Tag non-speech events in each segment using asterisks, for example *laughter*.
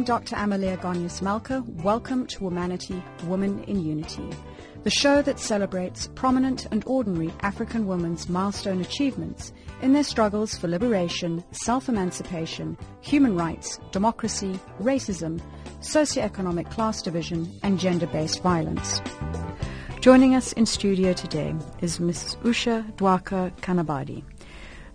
I'm Dr. Amalia Gonyas Malka. Welcome to Womanity, Women in Unity, the show that celebrates prominent and ordinary African women's milestone achievements in their struggles for liberation, self-emancipation, human rights, democracy, racism, socioeconomic class division, and gender-based violence. Joining us in studio today is Ms. Usha Dwarka-Canabady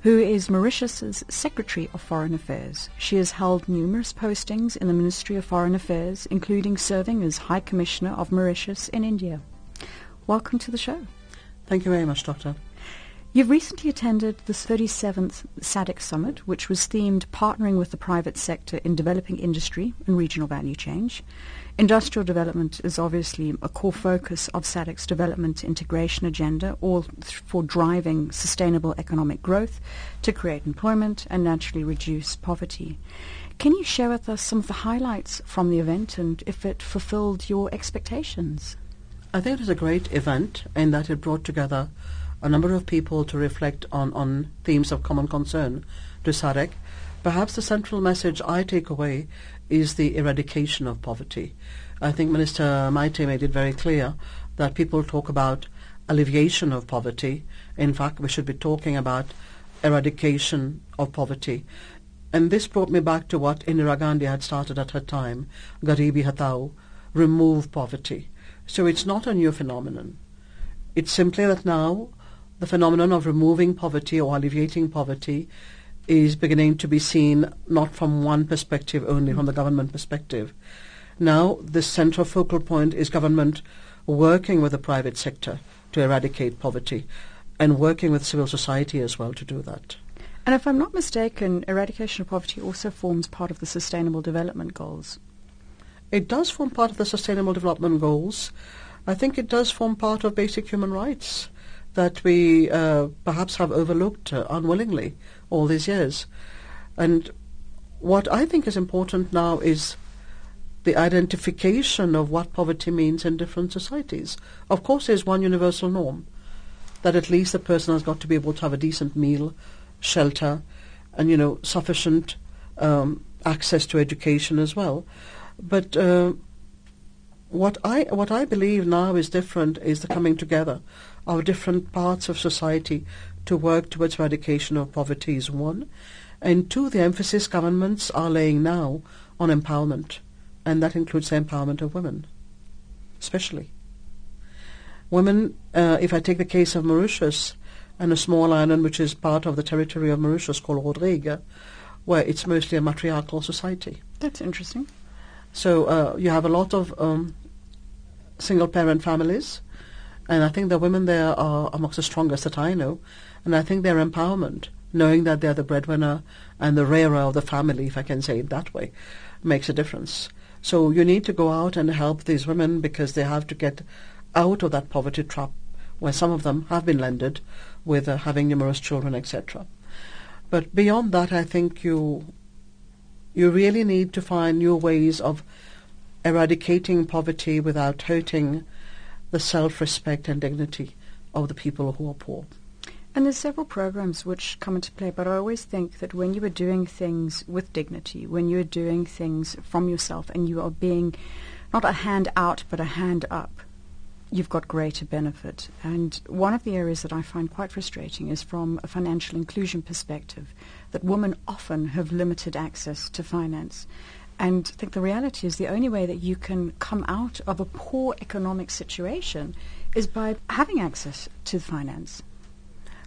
who is Mauritius's Secretary of Foreign Affairs. She has held numerous postings in the Ministry of Foreign Affairs, including serving as High Commissioner of Mauritius in India. Welcome to the show. Thank you very much, Doctor. You've recently attended the 37th SADC Summit, which was themed Partnering with the Private Sector in Developing Industry and Regional Value Chains. Industrial development is obviously a core focus of SADC's development integration agenda, all for driving sustainable economic growth to create employment and naturally reduce poverty. Can you share with us some of the highlights from the event and if it fulfilled your expectations? I think it was a great event in that it brought together a number of people to reflect on, on themes of common concern to SADC. Perhaps the central message I take away is the eradication of poverty. I think Minister Maite made it very clear that people talk about alleviation of poverty. In fact, we should be talking about eradication of poverty. And this brought me back to what Indira Gandhi had started at her time, Garibi Hatao, remove poverty. So it's not a new phenomenon. It's simply that now the phenomenon of removing poverty or alleviating poverty is beginning to be seen not from one perspective only, from the government perspective. Now, the central focal point is government working with the private sector to eradicate poverty and working with civil society as well to do that. And if I'm not mistaken, eradication of poverty also forms part of the Sustainable Development Goals. It does form part of the Sustainable Development Goals. I think it does form part of basic human rights that we uh, perhaps have overlooked uh, unwillingly all these years. And what I think is important now is the identification of what poverty means in different societies. Of course, there's one universal norm that at least the person has got to be able to have a decent meal, shelter, and you know sufficient um, access to education as well. But uh, what I what I believe now is different is the coming together of different parts of society to work towards eradication of poverty is one. And two, the emphasis governments are laying now on empowerment, and that includes the empowerment of women, especially. Women, uh, if I take the case of Mauritius and a small island which is part of the territory of Mauritius called Rodrigue, where it's mostly a matriarchal society. That's interesting. So uh, you have a lot of um, single parent families and I think the women there are amongst the strongest that I know. And I think their empowerment, knowing that they're the breadwinner and the rearer of the family, if I can say it that way, makes a difference. So you need to go out and help these women because they have to get out of that poverty trap where some of them have been landed with uh, having numerous children, etc. But beyond that, I think you you really need to find new ways of eradicating poverty without hurting the self-respect and dignity of the people who are poor. And there's several programs which come into play, but I always think that when you are doing things with dignity, when you are doing things from yourself and you are being not a hand out but a hand up, you've got greater benefit. And one of the areas that I find quite frustrating is from a financial inclusion perspective, that women often have limited access to finance. And I think the reality is the only way that you can come out of a poor economic situation is by having access to finance.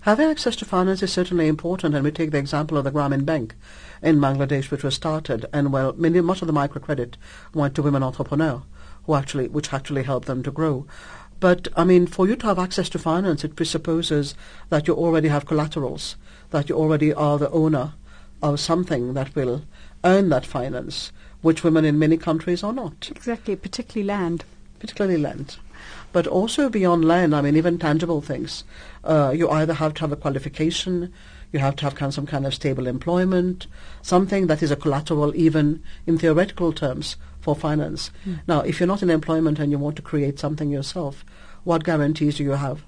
Having access to finance is certainly important, and we take the example of the Grameen Bank in Bangladesh, which was started, and well, many, much of the microcredit went to women entrepreneurs, who actually, which actually helped them to grow. But I mean, for you to have access to finance, it presupposes that you already have collaterals, that you already are the owner of something that will earn that finance, which women in many countries are not. Exactly, particularly land. Particularly land. But also beyond land, I mean, even tangible things. Uh, you either have to have a qualification, you have to have kind of some kind of stable employment, something that is a collateral even in theoretical terms for finance. Mm. Now, if you're not in employment and you want to create something yourself, what guarantees do you have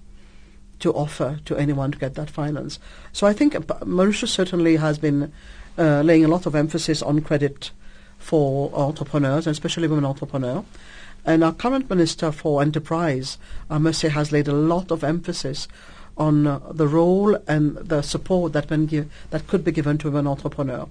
to offer to anyone to get that finance? So I think Mauritius certainly has been uh, laying a lot of emphasis on credit for entrepreneurs, and especially women entrepreneurs. And our current Minister for Enterprise, I must say, has laid a lot of emphasis on uh, the role and the support that, give, that could be given to an entrepreneur.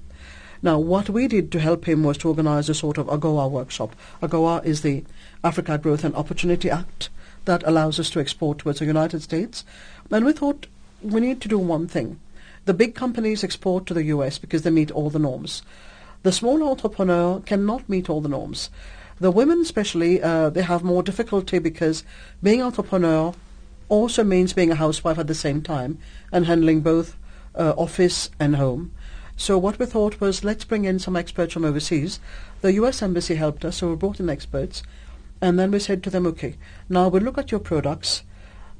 Now, what we did to help him was to organize a sort of AGOA workshop. AGOA is the Africa Growth and Opportunity Act that allows us to export towards the United States. And we thought we need to do one thing. The big companies export to the US because they meet all the norms. The small entrepreneur cannot meet all the norms. The women especially, uh, they have more difficulty because being entrepreneur also means being a housewife at the same time and handling both uh, office and home. So what we thought was let's bring in some experts from overseas. The US Embassy helped us, so we brought in experts. And then we said to them, okay, now we'll look at your products.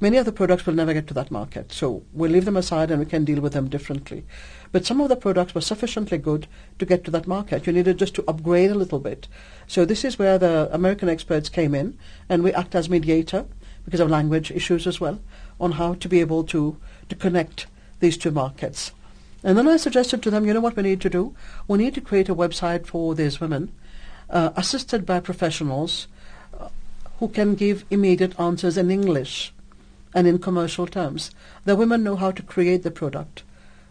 Many of the products will never get to that market, so we'll leave them aside and we can deal with them differently. But some of the products were sufficiently good to get to that market. You needed just to upgrade a little bit. So this is where the American experts came in, and we act as mediator because of language issues as well, on how to be able to, to connect these two markets. And then I suggested to them, you know what we need to do? We need to create a website for these women, uh, assisted by professionals uh, who can give immediate answers in English and in commercial terms. The women know how to create the product.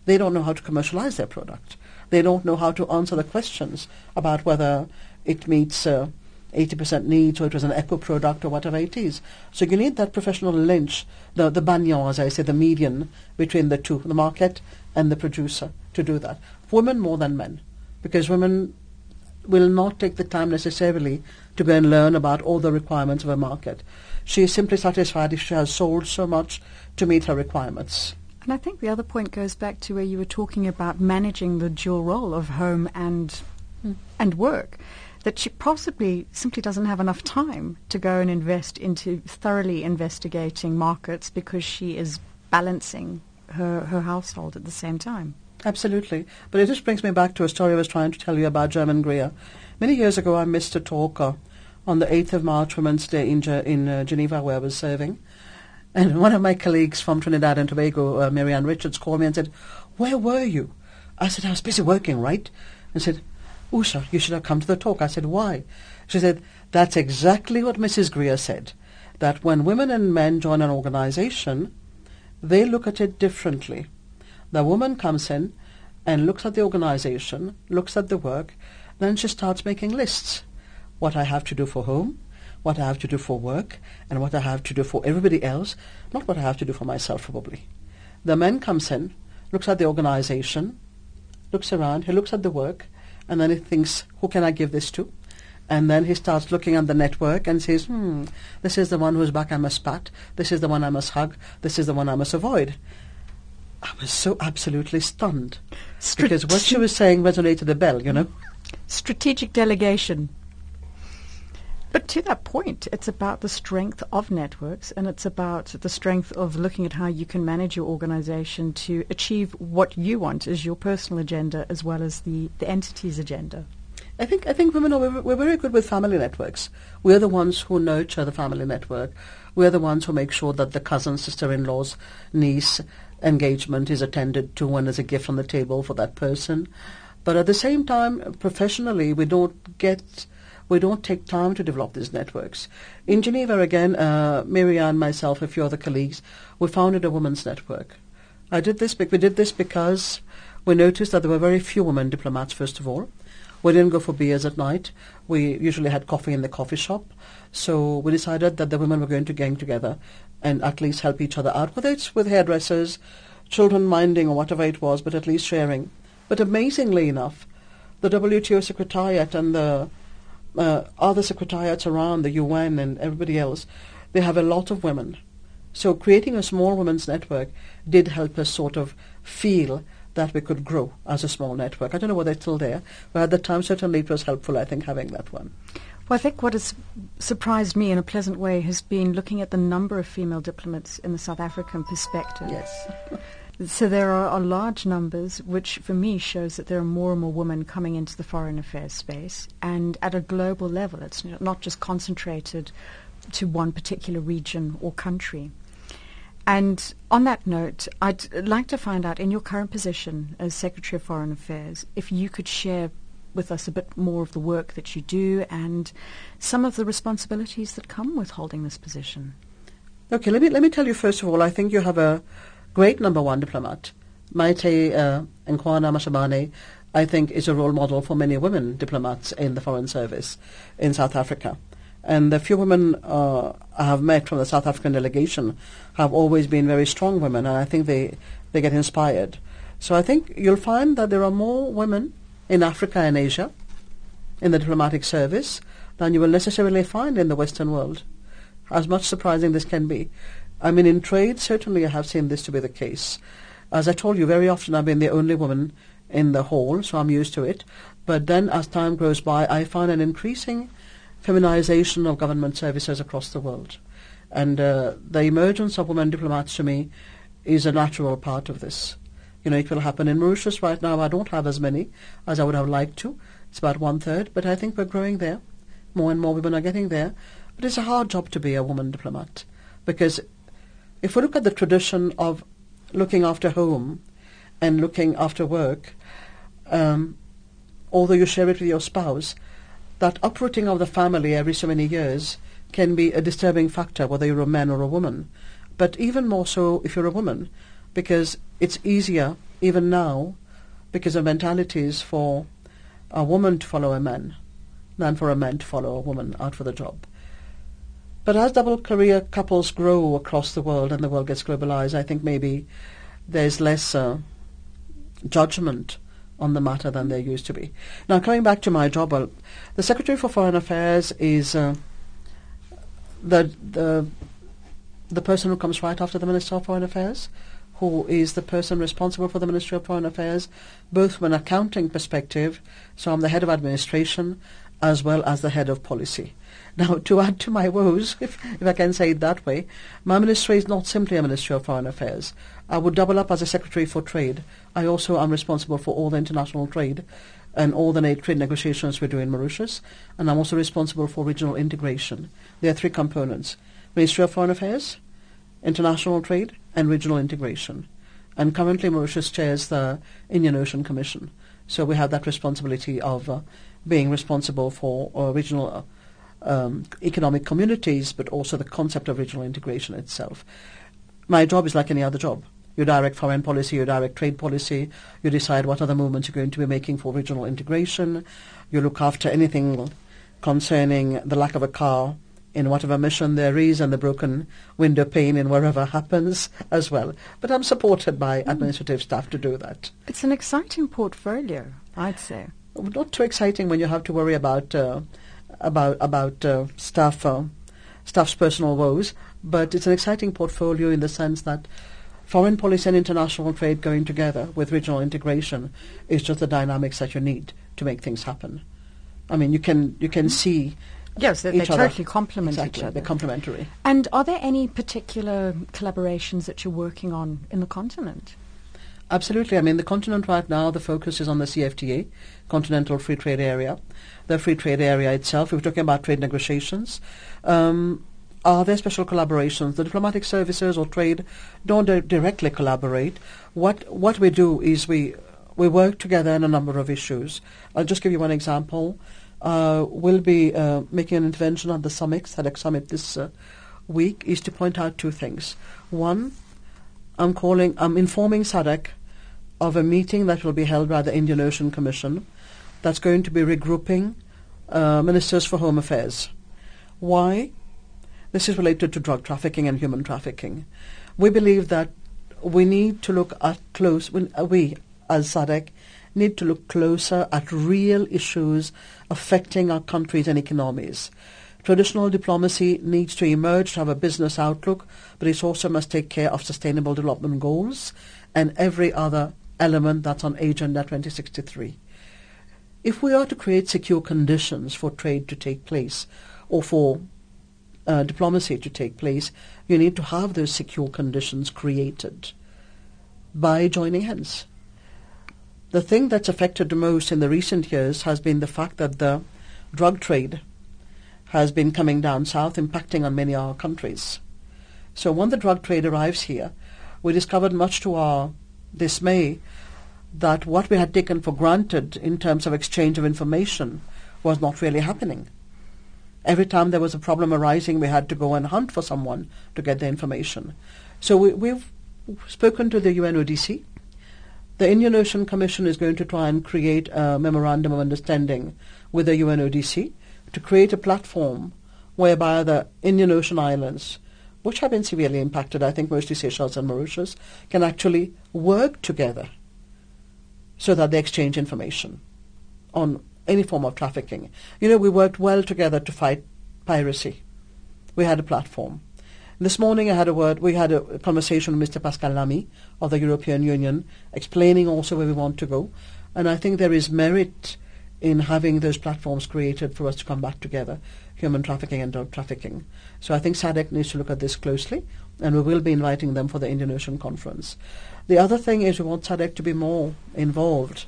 They don't know how to commercialize their product. They don't know how to answer the questions about whether it meets uh, 80% needs, or it was an eco product, or whatever it is. So you need that professional lynch, the, the banyan, as I say, the median between the two, the market and the producer, to do that. Women more than men, because women will not take the time necessarily to go and learn about all the requirements of a market. She is simply satisfied if she has sold so much to meet her requirements. And I think the other point goes back to where you were talking about managing the dual role of home and mm. and work that she possibly simply doesn't have enough time to go and invest into thoroughly investigating markets because she is balancing her, her household at the same time. Absolutely. But it just brings me back to a story I was trying to tell you about Germaine Greer. Many years ago, I missed a talk uh, on the 8th of March, Women's Day in, in uh, Geneva, where I was serving. And one of my colleagues from Trinidad and Tobago, uh, Marianne Richards, called me and said, Where were you? I said, I was busy working, right? And said, Usha, you should have come to the talk. I said, why? She said, that's exactly what Mrs. Greer said, that when women and men join an organization, they look at it differently. The woman comes in and looks at the organization, looks at the work, then she starts making lists. What I have to do for home, what I have to do for work, and what I have to do for everybody else, not what I have to do for myself probably. The man comes in, looks at the organization, looks around, he looks at the work, and then he thinks, who can I give this to? And then he starts looking at the network and says, hmm, this is the one whose back I must pat. This is the one I must hug. This is the one I must avoid. I was so absolutely stunned. Because what she was saying resonated a bell, you know. Strategic delegation. But to that point, it's about the strength of networks and it's about the strength of looking at how you can manage your organization to achieve what you want as your personal agenda as well as the, the entity's agenda. I think I think women are we're, very good with family networks. We're the ones who nurture the family network. We're the ones who make sure that the cousin, sister-in-law's niece engagement is attended to when there's a gift on the table for that person. But at the same time, professionally, we don't get we don't take time to develop these networks. In Geneva, again, uh, Marianne, myself, a few other colleagues, we founded a women's network. I did this. We did this because we noticed that there were very few women diplomats. First of all, we didn't go for beers at night. We usually had coffee in the coffee shop. So we decided that the women were going to gang together and at least help each other out, whether it's with hairdressers, children minding, or whatever it was, but at least sharing. But amazingly enough, the WTO Secretariat and the uh, other secretariats around the UN and everybody else, they have a lot of women. So creating a small women's network did help us sort of feel that we could grow as a small network. I don't know whether it's still there, but at the time certainly it was helpful, I think, having that one. Well, I think what has surprised me in a pleasant way has been looking at the number of female diplomats in the South African perspective. Yes. *laughs* So there are, large numbers, which for me shows that there are more and more women coming into the foreign affairs space, and at a global level, it's not just concentrated to one particular region or country. And on that note, I'd like to find out, in your current position as Secretary of Foreign Affairs, if you could share with us a bit more of the work that you do and some of the responsibilities that come with holding this position? Okay, let me let me tell you first of all. I think you have a great number one diplomat, Maite uh, Nkoana Mashabane. I think is a role model for many women diplomats in the Foreign Service in South Africa. And the few women uh, I have met from the South African delegation have always been very strong women, and I think they, they get inspired. So I think you'll find that there are more women in Africa and Asia in the diplomatic service than you will necessarily find in the Western world as much surprising this can be. I mean, in trade, certainly I have seen this to be the case. As I told you, very often I've been the only woman in the hall, so I'm used to it. But then as time goes by, I find an increasing feminization of government services across the world. And uh, the emergence of women diplomats to me is a natural part of this. You know, it will happen in Mauritius right now. I don't have as many as I would have liked to. It's about one third, but I think we're growing there. More and more women are getting there. But it's a hard job to be a woman diplomat because if we look at the tradition of looking after home and looking after work, um, although you share it with your spouse, that uprooting of the family every so many years can be a disturbing factor, whether you're a man or a woman. But even more so if you're a woman, because it's easier, even now, because of mentalities for a woman to follow a man than for a man to follow a woman out for the job. But as double career couples grow across the world and the world gets globalized, I think maybe there's less uh, judgment on the matter than there used to be. Now, coming back to my job, well, the Secretary for Foreign Affairs is uh, the the the person who comes right after the Minister of Foreign Affairs, who is the person responsible for the Ministry of Foreign Affairs, both from an accounting perspective. So I'm the head of administration as well as the head of policy. *laughs* Now, to add to my woes, *laughs* if, if I can say it that way, my ministry is not simply a Ministry of Foreign Affairs. I would double up as a Secretary for Trade. I also am responsible for all the international trade and all the trade negotiations we do in Mauritius, and I'm also responsible for regional integration. There are three components. Ministry of Foreign Affairs, international trade, and regional integration. And currently Mauritius chairs the Indian Ocean Commission. So we have that responsibility of uh, being responsible for regional um, economic communities, but also the concept of regional integration itself. My job is like any other job. You direct foreign policy, you direct trade policy, you decide what other movements you're going to be making for regional integration, you look after anything concerning the lack of a car in whatever mission there is and the broken window pane in wherever *laughs* happens as well. But I'm supported by mm. administrative staff to do that. It's an exciting portfolio, I'd say. Not too exciting when you have to worry about uh, about about uh, staff uh, staff's personal woes, but it's an exciting portfolio in the sense that foreign policy and international trade going together with regional integration is just the dynamics that you need to make things happen. I mean, you can you can mm-hmm. see. Yes, they, they totally complement exactly, each other. They're complementary. And are there any particular collaborations that you're working on in the continent? Absolutely. I mean, the continent right now, the focus is on the CFTA, Continental Free Trade Area the free trade area itself. We're talking about trade negotiations. Um, are there special collaborations? The diplomatic services or trade don't di- directly collaborate. What what we do is we we work together on a number of issues. I'll just give you one example. Uh, we'll be uh, making an intervention at the summit, SADC summit this uh, week, is to point out two things. One, I'm calling, I'm informing SADC of a meeting that will be held by the Indian Ocean Commission that's going to be regrouping uh, ministers for home affairs. Why? This is related to drug trafficking and human trafficking. We believe that we need to look at close, uh, we as SADC need to look closer at real issues affecting our countries and economies. Traditional diplomacy needs to emerge to have a business outlook, but it also must take care of sustainable development goals and every other element that's on Agenda 2063 if we are to create secure conditions for trade to take place or for uh, diplomacy to take place, you need to have those secure conditions created by joining hands. The thing that's affected the most in the recent years has been the fact that the drug trade has been coming down south, impacting on many of our countries. So when the drug trade arrives here, we discovered much to our dismay that what we had taken for granted in terms of exchange of information was not really happening. Every time there was a problem arising, we had to go and hunt for someone to get the information. So we, we've spoken to the UNODC. The Indian Ocean Commission is going to try and create a memorandum of understanding with the UNODC to create a platform whereby the Indian Ocean islands, which have been severely impacted, I think mostly Seychelles and Mauritius, can actually work together so that they exchange information on any form of trafficking. You know, we worked well together to fight piracy. We had a platform. This morning I had a word, we had a conversation with Mr. Pascal Lamy of the European Union explaining also where we want to go. And I think there is merit in having those platforms created for us to come back together, human trafficking and drug trafficking. So I think SADC needs to look at this closely, and we will be inviting them for the Indian Ocean Conference. The other thing is we want SADC to be more involved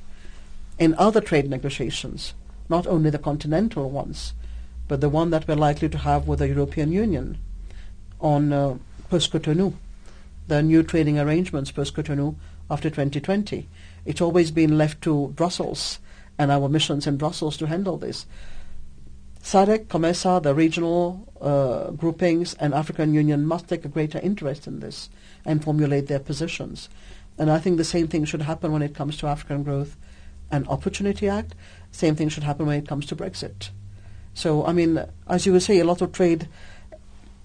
in other trade negotiations, not only the continental ones, but the one that we're likely to have with the European Union on uh, post-Cotonou, the new trading arrangements post-Cotonou after 2020. It's always been left to Brussels and our missions in Brussels to handle this. SADC, COMESA, the regional uh, groupings, and African Union must take a greater interest in this and formulate their positions. And I think the same thing should happen when it comes to African Growth and Opportunity Act. Same thing should happen when it comes to Brexit. So, I mean, as you would say, a lot of trade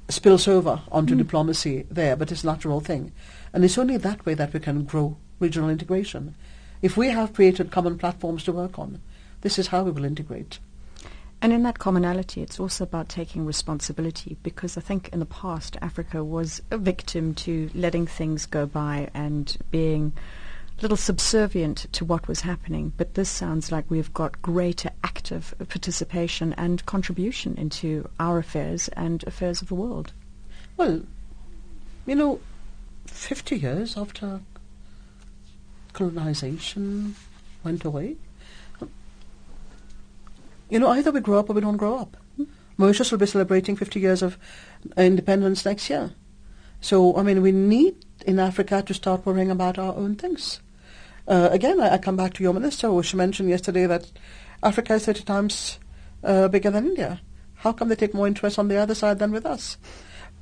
spills over onto mm. diplomacy there, but it's a natural thing. And it's only that way that we can grow regional integration. If we have created common platforms to work on, this is how we will integrate. And in that commonality, it's also about taking responsibility because I think in the past Africa was a victim to letting things go by and being a little subservient to what was happening. But this sounds like we've got greater active participation and contribution into our affairs and affairs of the world. Well, you know, 50 years after colonization went away. You know, either we grow up or we don't grow up. Mauritius will be celebrating 50 years of independence next year. So, I mean, we need in Africa to start worrying about our own things. Uh, again, I, I, come back to your minister, who she mentioned yesterday that Africa is 30 times uh, bigger than India. How come they take more interest on the other side than with us?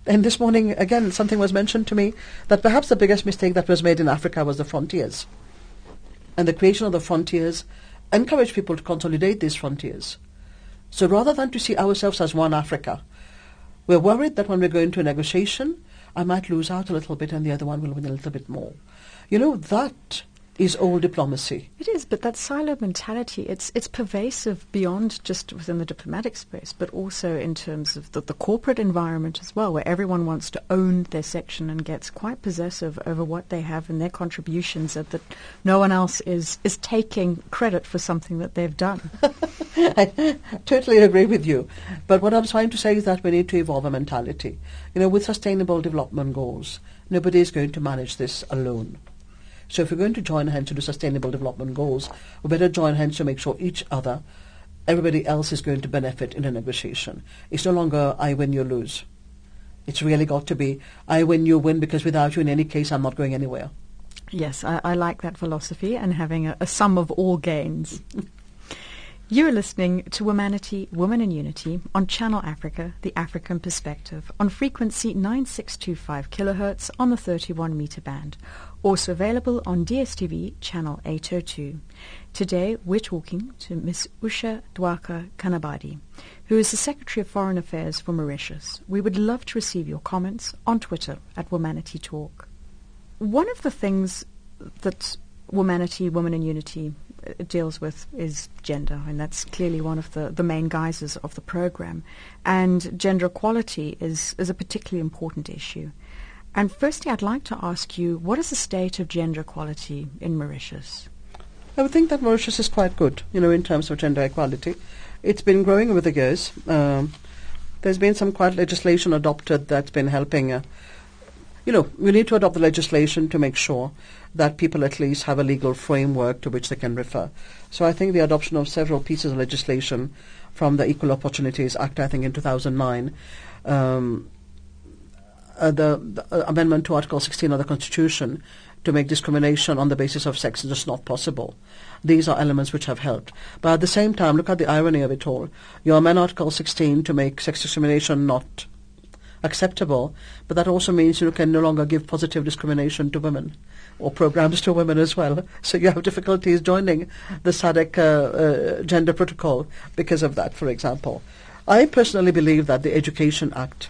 And this morning, again, something was mentioned to me that perhaps the biggest mistake that was made in Africa was the frontiers and the creation of the frontiers encourage people to consolidate these frontiers. So rather than to see ourselves as one Africa, we're worried that when we go into a negotiation, I might lose out a little bit and the other one will win a little bit more. You know, that is all diplomacy. It is, but that silo mentality, it's it's pervasive beyond just within the diplomatic space, but also in terms of the, the corporate environment as well, where everyone wants to own their section and gets quite possessive over what they have and their contributions that, that no one else is, is taking credit for something that they've done. *laughs* I totally agree with you. But what I'm trying to say is that we need to evolve a mentality. You know, with sustainable development goals, nobody is going to manage this alone. So if we're going to join hands to do sustainable development goals, we better join hands to make sure each other, everybody else is going to benefit in a negotiation. It's no longer I win, you lose. It's really got to be I win, you win, because without you, in any case, I'm not going anywhere. Yes, I, I like that philosophy and having a, a sum of all gains. *laughs* You are listening to Womanity, Woman in Unity on Channel Africa, the African Perspective, on frequency 9625 kilohertz on the 31 meter band, also available on DSTV channel 802. Today we're talking to Ms. Usha Dwarka-Canabady, who is the Secretary of Foreign Affairs for Mauritius. We would love to receive your comments on Twitter at Womanity Talk. One of the things that Womanity, Women in Unity uh, deals with is gender, and that's clearly one of the, the main guises of the program. And gender equality is, is a particularly important issue. And firstly, I'd like to ask you, what is the state of gender equality in Mauritius? I would think that Mauritius is quite good, you know, in terms of gender equality. It's been growing over the years. Um, there's been some quite legislation adopted that's been helping. Uh, you know, we need to adopt the legislation to make sure that people at least have a legal framework to which they can refer. So I think the adoption of several pieces of legislation from the Equal Opportunities Act, I think in 2009, um, uh, the, the uh, amendment to Article 16 of the Constitution to make discrimination on the basis of sex just not possible. These are elements which have helped. But at the same time, look at the irony of it all. You amend Article 16 to make sex discrimination not acceptable, but that also means you can no longer give positive discrimination to women or programs to women as well. *laughs* So you have difficulties joining the SADC uh, uh, gender protocol because of that, for example. I personally believe that the Education Act,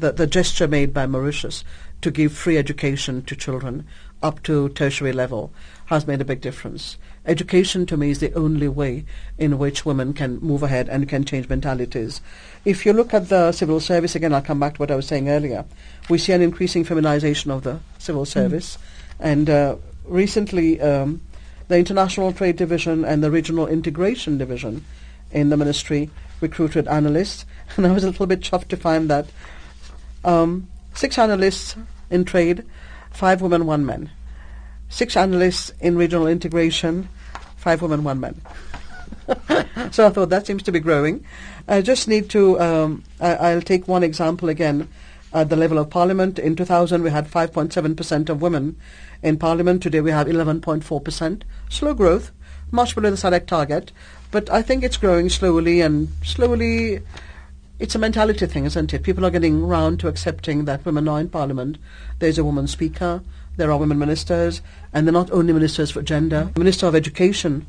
the, the gesture made by Mauritius to give free education to children up to tertiary level has made a big difference. Education to me is the only way in which women can move ahead and can change mentalities. If you look at the civil service, again, I'll come back to what I was saying earlier, we see an increasing feminization of the civil service. Mm. And uh, recently, um, the International Trade Division and the Regional Integration Division in the ministry recruited analysts, *laughs* and I was a little bit chuffed to find that um, six analysts in trade, five women, one man. Six analysts in regional integration, five women, one man. *laughs* so I thought that seems to be growing. I just need to, um, I, will take one example again. At the level of Parliament, in 2000 we had 5.7% of women in Parliament. Today we have 11.4%. Slow growth, much below the SADC target, but I think it's growing slowly and slowly. It's a mentality thing, isn't it? People are getting round to accepting that women are in Parliament. There's a woman speaker, there are women ministers, and they're not only ministers for gender. Minister of Education,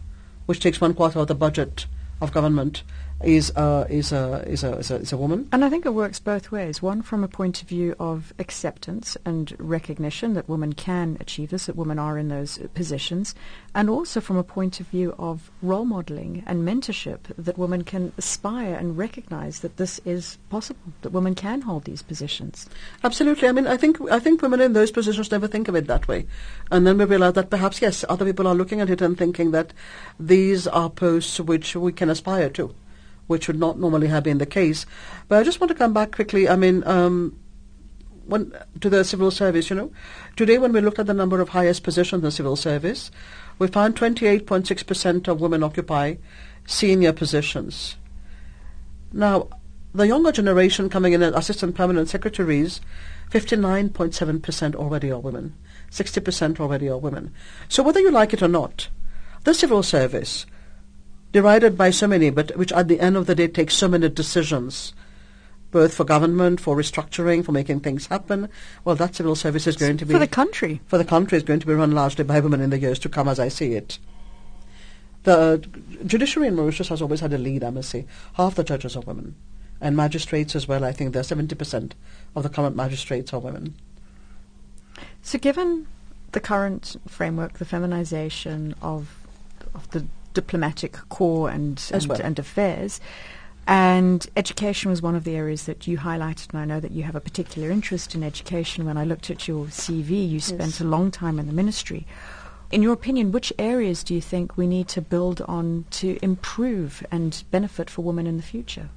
which takes one quarter of the budget of government, is uh, is a is a, is a is a woman. And I think it works both ways. One from a point of view of acceptance and recognition that women can achieve this, that women are in those positions, and also from a point of view of role modeling and mentorship that women can aspire and recognize that this is possible, that women can hold these positions. Absolutely. I mean, I think I think women in those positions never think of it that way, and then we realize that perhaps yes, other people are looking at it and thinking that these are posts which we can aspire to which would not normally have been the case. But I just want to come back quickly. I mean, um, when, to the civil service, you know, today when we looked at the number of highest positions in the civil service, we found 28.6% of women occupy senior positions. Now, the younger generation coming in as assistant permanent secretaries, 59.7% already are women. 60% already are women. So whether you like it or not, the civil service derided by so many, but which at the end of the day takes so many decisions, both for government, for restructuring, for making things happen. Well, that civil service is going to be... For the country. For the country is going to be run largely by women in the years to come, as I see it. The judiciary in Mauritius has always had a lead, I must say. Half the judges are women. And magistrates as well, I think there are 70% of the current magistrates are women. So given the current framework, the feminization of, of the diplomatic corps and and, well. and, affairs. And education was one of the areas that you highlighted, and I know that you have a particular interest in education. When I looked at your CV, you spent yes. a long time in the ministry. In your opinion, which areas do you think we need to build on to improve and benefit for women in the future?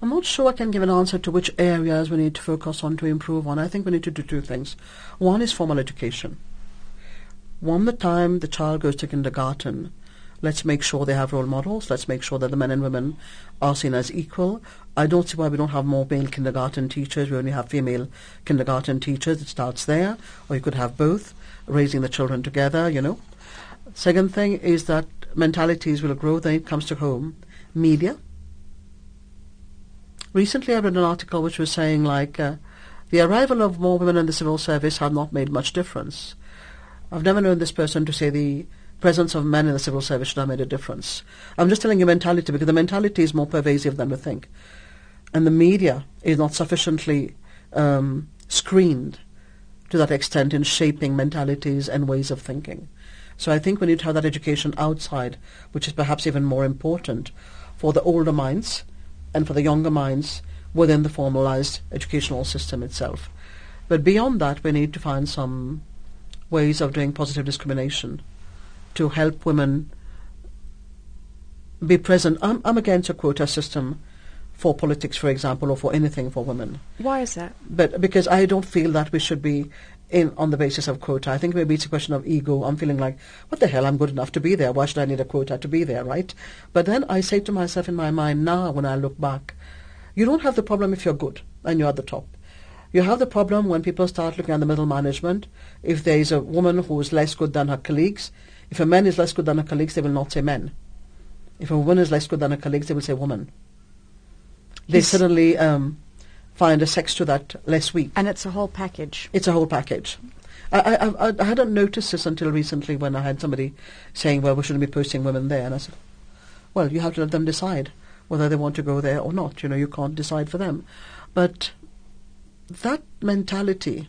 I'm not sure I can give an answer to which areas we need to focus on to improve on. I think we need to do two things. One is formal education. One, the time the child goes to kindergarten, let's make sure they have role models. Let's make sure that the men and women are seen as equal. I don't see why we don't have more male kindergarten teachers. We only have female kindergarten teachers. It starts there. Or you could have both, raising the children together, you know. Second thing is that mentalities will grow when it comes to home. Media. Recently I read an article which was saying like uh, the arrival of more women in the civil service had not made much difference. I've never known this person to say the presence of men in the civil service should have made a difference. I'm just telling you mentality because the mentality is more pervasive than we think. And the media is not sufficiently um, screened to that extent in shaping mentalities and ways of thinking. So I think we need to have that education outside, which is perhaps even more important for the older minds and for the younger minds within the formalized educational system itself. But beyond that, we need to find some ways of doing positive discrimination to help women be present. I'm, I'm against a quota system for politics, for example, or for anything for women. Why is that? But because I don't feel that we should be in on the basis of quota. I think maybe it's a question of ego. I'm feeling like, what the hell? I'm good enough to be there. Why should I need a quota to be there, right? But then I say to myself in my mind now, when I look back, you don't have the problem if you're good and you're at the top. You have the problem when people start looking at the middle management. If there is a woman who is less good than her colleagues, if a man is less good than her colleagues, they will not say men. If a woman is less good than her colleagues, they will say woman. They Yes. suddenly um, find a sex to that less weak. And it's a whole package. It's a whole package. I, I, I, I hadn't noticed this until recently when I had somebody saying, well, we shouldn't be posting women there. And I said, well, you have to let them decide whether they want to go there or not. You know, you can't decide for them. But that mentality,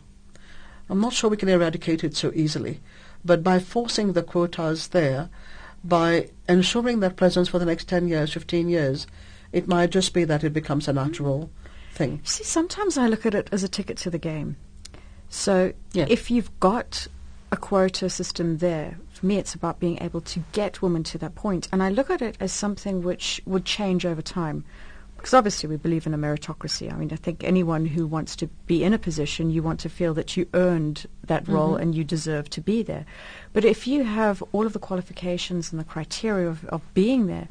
I'm not sure we can eradicate it so easily. But by forcing the quotas there, by ensuring that presence for the next 10 years, 15 years, it might just be that it becomes a mm-hmm. natural thing. See, sometimes I look at it as a ticket to the game. So Yeah. if you've got a quota system there, for me it's about being able to get women to that point. And I look at it as something which would change over time. Because obviously we believe in a meritocracy. I mean, I think anyone who wants to be in a position, you want to feel that you earned that role and you deserve to be there. But if you have all of the qualifications and the criteria of, of being there,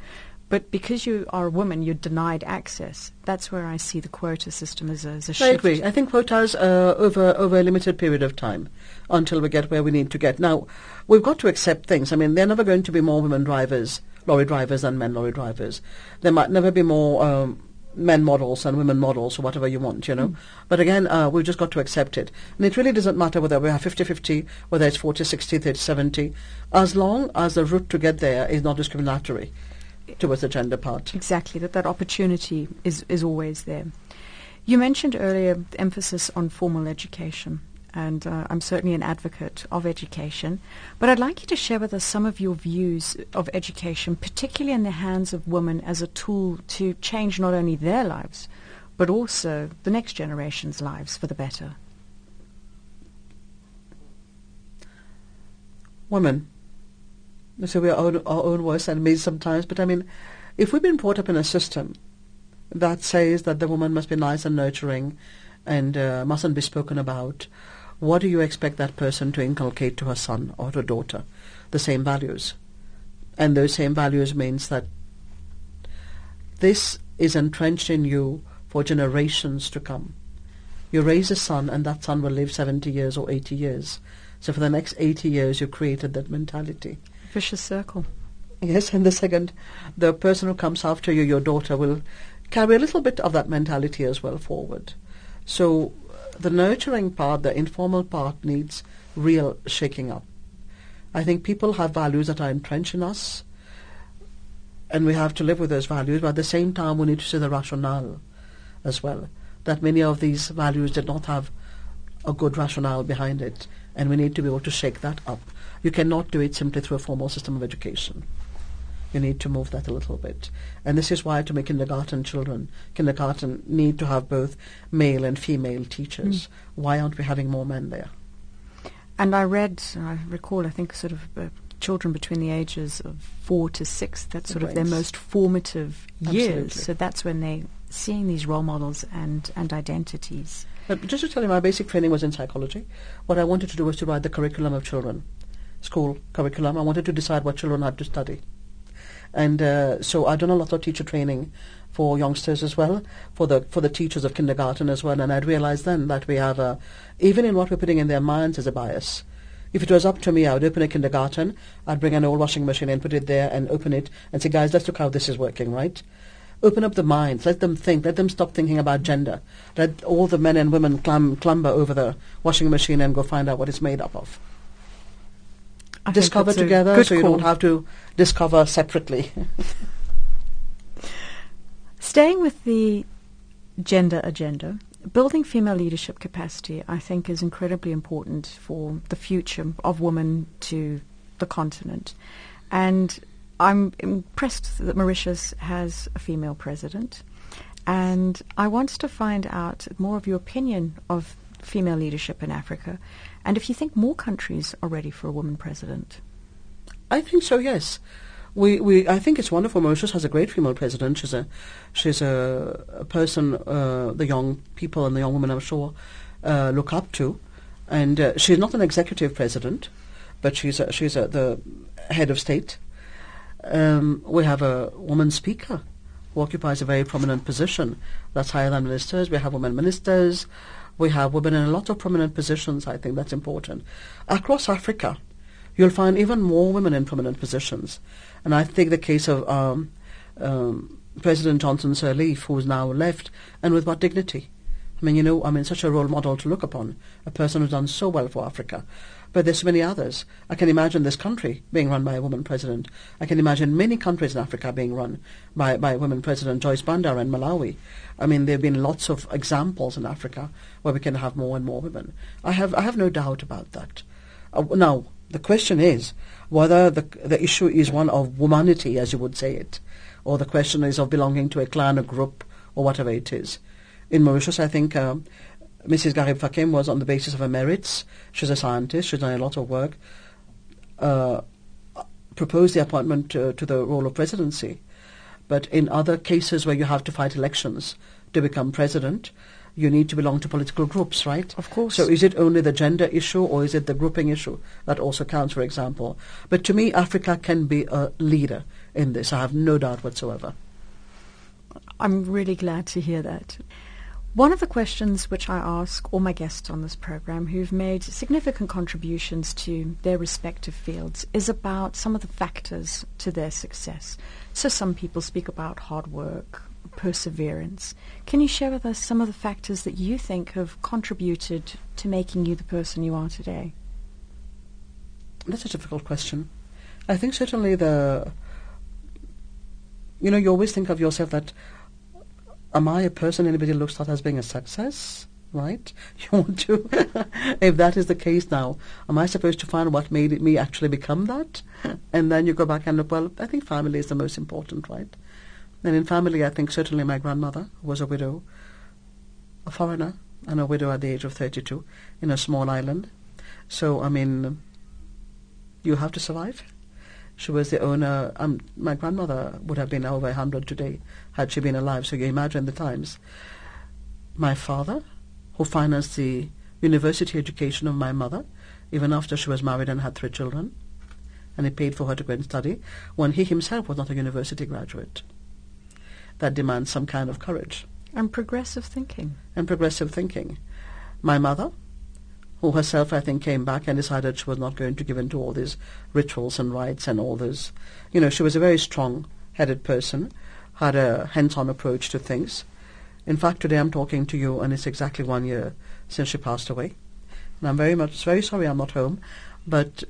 but because you are a woman, you're denied access. That's where I see the quota system as a, as a I shift. agree. I think quotas uh, over over a limited period of time until we get where we need to get. Now, we've got to accept things. I mean, there are never going to be more women drivers, lorry drivers, than men lorry drivers. There might never be more um, men models and women models, or whatever you want, you know. But again, uh, we've just got to accept it. And it really doesn't matter whether we have 50-50, whether it's 40-60, 30-70, as long as the route to get there is not discriminatory towards the gender part. Exactly, that that opportunity is, is always there. You mentioned earlier the emphasis on formal education, and uh, I'm certainly an advocate of education. But I'd like you to share with us some of your views of education, particularly in the hands of women as a tool to change not only their lives, but also the next generation's lives for the better. women. So we are our own, our own worst enemies sometimes. But I mean, if we've been brought up in a system that says that the woman must be nice and nurturing and uh, mustn't be spoken about, what do you expect that person to inculcate to her son or her daughter? The same values. And those same values means that this is entrenched in you for generations to come. You raise a son and that son will live 70 years or 80 years. So for the next 80 years you created that mentality. Vicious circle. Yes, and the second, the person who comes after you, your daughter, will carry a little bit of that mentality as well forward. So the nurturing part, the informal part, needs real shaking up. I think people have values that are entrenched in us, and we have to live with those values, but at the same time we need to see the rationale as well, that many of these values did not have a good rationale behind it, and we need to be able to shake that up. You cannot do it simply through a formal system of education. You need to move that a little bit. And this is why to make kindergarten children, kindergarten need to have both male and female teachers. Why aren't we having more men there? And I read, I recall, I think, sort of uh, children between the ages of four to six, that's sort of their most formative years. So that's when they're seeing these role models and, and identities. But just to tell you, my basic training was in psychology. What I wanted to do was to write the curriculum of children, school curriculum. I wanted to decide what children had to study. And uh, so I've done a lot of teacher training for youngsters as well, for the for the teachers of kindergarten as well. And I'd realized then that we have, a, even in what we're putting in their minds, is a bias. If it was up to me, I would open a kindergarten, I'd bring an old washing machine and put it there and open it and say, guys, let's look how this is working, right? Open up the minds, let them think, let them stop thinking about gender. Let all the men and women clam, clamber over the washing machine and go find out what it's made up of. I discover together so you call. don't have to discover separately. *laughs* Staying with the gender agenda, building female leadership capacity, I think, is incredibly important for the future of women to the continent. And I'm impressed that Mauritius has a female president. And I want to find out more of your opinion of female leadership in Africa and if you think more countries are ready for a woman president. I think so. Yes, we, we I think it's wonderful. Mauritius has a great female president. She's a she's a, a person uh, the young people and the young women I'm sure uh, look up to, and uh, she's not an executive president, but she's a, she's a, the head of state. Um, we have a woman speaker who occupies a very prominent position. That's higher than ministers. We have women ministers. We have women in a lot of prominent positions. I think that's important. Across Africa, you'll find even more women in prominent positions. And I think the case of um, um, President Johnson Sirleaf, who is now left, and with what dignity. I mean, you know, I mean, such a role model to look upon, a person who's done so well for Africa. But there's so many others. I can imagine this country being run by a woman president. I can imagine many countries in Africa being run by, by a woman president, Joyce Banda in Malawi. I mean, there have been lots of examples in Africa where we can have more and more women. I have, I have no doubt about that. Uh, now, the question is whether the, the issue is one of womanity, as you would say it, or the question is of belonging to a clan, a group, or whatever it is. In Mauritius, I think um, Mrs. Gurib-Fakim was on the basis of her merits. She's a scientist. She's done a lot of work. Uh, proposed the appointment to, to the role of presidency. But in other cases where you have to fight elections to become president, you need to belong to political groups, right? Of course. So is it only the gender issue or is it the grouping issue that also counts, for example? But to me, Africa can be a leader in this. I have no doubt whatsoever. I'm really glad to hear that. One of the questions which I ask all my guests on this program who've made significant contributions to their respective fields is about some of the factors to their success. So some people speak about hard work, perseverance. Can you share with us some of the factors that you think have contributed to making you the person you are today? That's a difficult question. I think certainly the, you know, you always think of yourself that am I a person anybody looks at as being a success? Right? *laughs* You want to, *laughs* if that is the case now, am I supposed to find what made me actually become that? *laughs* And then you go back and look, well, I think family is the most important, right? And in family, I think certainly my grandmother was a widow, a foreigner, and a widow at the age of 32 in a small island. So, I mean, you have to survive. She was the owner. Um, my grandmother would have been over 100 today had she been alive, so you imagine the times. My father, who financed the university education of my mother, even after she was married and had three children, and he paid for her to go and study, when he himself was not a university graduate. That demands some kind of courage. And progressive thinking. And progressive thinking. My mother, who herself, I think, came back and decided she was not going to give in to all these rituals and rites and all this. You know, she was a very strong-headed person had a hands-on approach to things. In fact, today I'm talking to you, and it's exactly one year since she passed away. And I'm very much very sorry I'm not home, but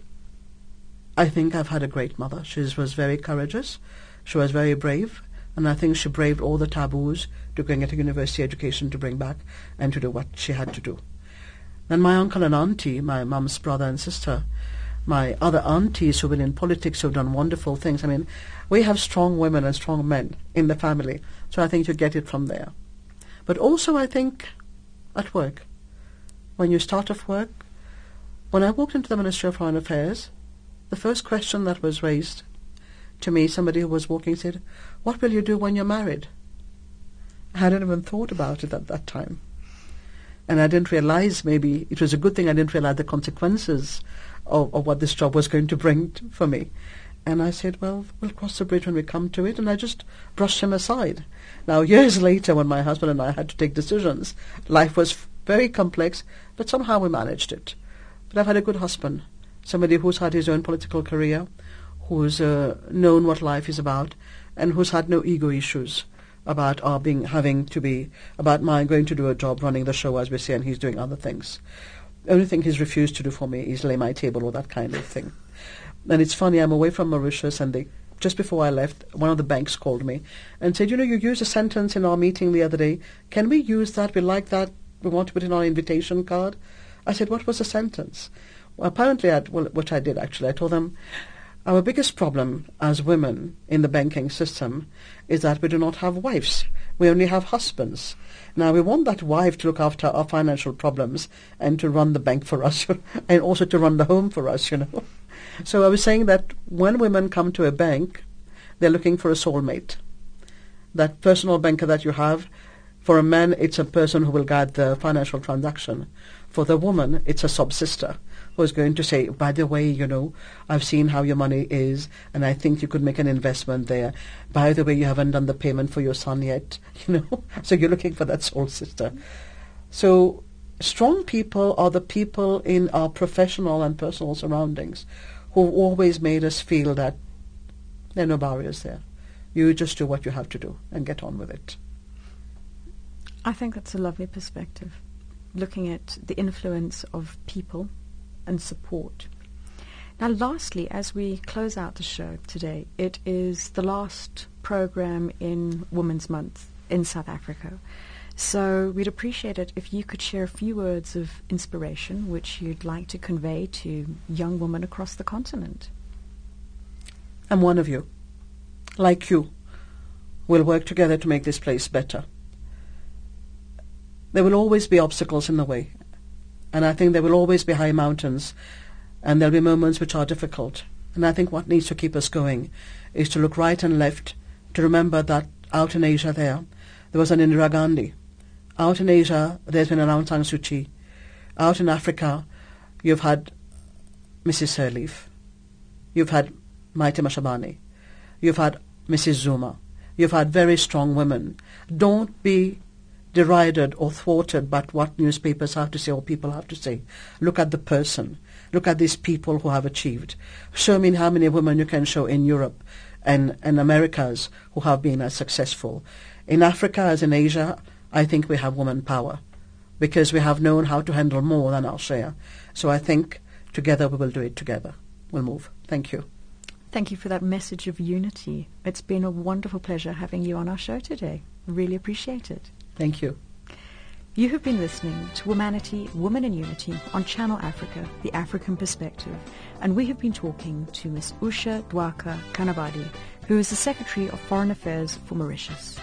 I think I've had a great mother. She was very courageous. She was very brave, and I think she braved all the taboos to get a university education to bring back and to do what she had to do. Then my uncle and auntie, my mum's brother and sister, my other aunties who've been in politics who've done wonderful things. I mean, we have strong women and strong men in the family, so I think you get it from there. But also, I think at work, when you start off work, when I walked into the Ministry of Foreign Affairs, the first question that was raised to me, somebody who was walking said, "What will you do when you're married?" I hadn't even thought about it at that time. And I didn't realize maybe it was a good thing I didn't realize the consequences of, of what this job was going to bring t- for me. And I said, well, we'll cross the bridge when we come to it. And I just brushed him aside. Now, *laughs* years later, when my husband and I had to take decisions, life was f- very complex, but somehow we managed it. But I've had a good husband, somebody who's had his own political career, who's uh, known what life is about, and who's had no ego issues about our being having to be about my going to do a job running the show as we say, and he's doing other things. The only thing he's refused to do for me is lay my table or that kind of thing. And it's funny, I'm away from Mauritius and they, just before I left, one of the banks called me and said, you know, you used a sentence in our meeting the other day. Can we use that? We like that. We want to put it on our invitation card. I said, what was the sentence? Well, apparently, I'd, well, which I did actually, I told them, our biggest problem as women in the banking system is that we do not have wives. We only have husbands. Now, we want that wife to look after our financial problems and to run the bank for us *laughs* and also to run the home for us, you know. *laughs* So I was saying that when women come to a bank, they're looking for a soulmate. That personal banker that you have, for a man, it's a person who will guide the financial transaction. For the woman, it's a sub-sister was going to say, by the way, you know, I've seen how your money is, and I think you could make an investment there. By the way, you haven't done the payment for your son yet, *laughs* you know, *laughs* so you're looking for that soul sister. So strong people are the people in our professional and personal surroundings who've always made us feel that there are no barriers there. You just do what you have to do and get on with it. I think that's a lovely perspective, looking at the influence of people and support. Now, lastly, as we close out the show today, it is the last program in Women's Month in South Africa. So we'd appreciate it if you could share a few words of inspiration which you'd like to convey to young women across the continent. I'm one of you. Like you, we'll work together to make this place better. There will always be obstacles in the way, and I think there will always be high mountains, and there'll be moments which are difficult. And I think what needs to keep us going is to look right and left, to remember that out in Asia there, there was an Indira Gandhi out in Asia, there's been an Aung San Suu Kyi. Out in Africa, you've had Mrs. Sirleaf. You've had Maite Mashabane. You've had Mrs. Zuma. You've had very strong women. Don't be derided or thwarted by what newspapers have to say or people have to say. Look at the person. Look at these people who have achieved. Show me how many women you can show in Europe and, and Americas who have been as successful. In Africa as in Asia, I think we have woman power because we have known how to handle more than our share. So I think together we will do it together. We'll move. Thank you. Thank you for that message of unity. It's been a wonderful pleasure having you on our show today. Really appreciate it. Thank you. You have been listening to Womanity, Women in Unity on Channel Africa, The African Perspective, and we have been talking to Ms. Usha Dwaka Kanabadi, who is the Secretary of Foreign Affairs for Mauritius.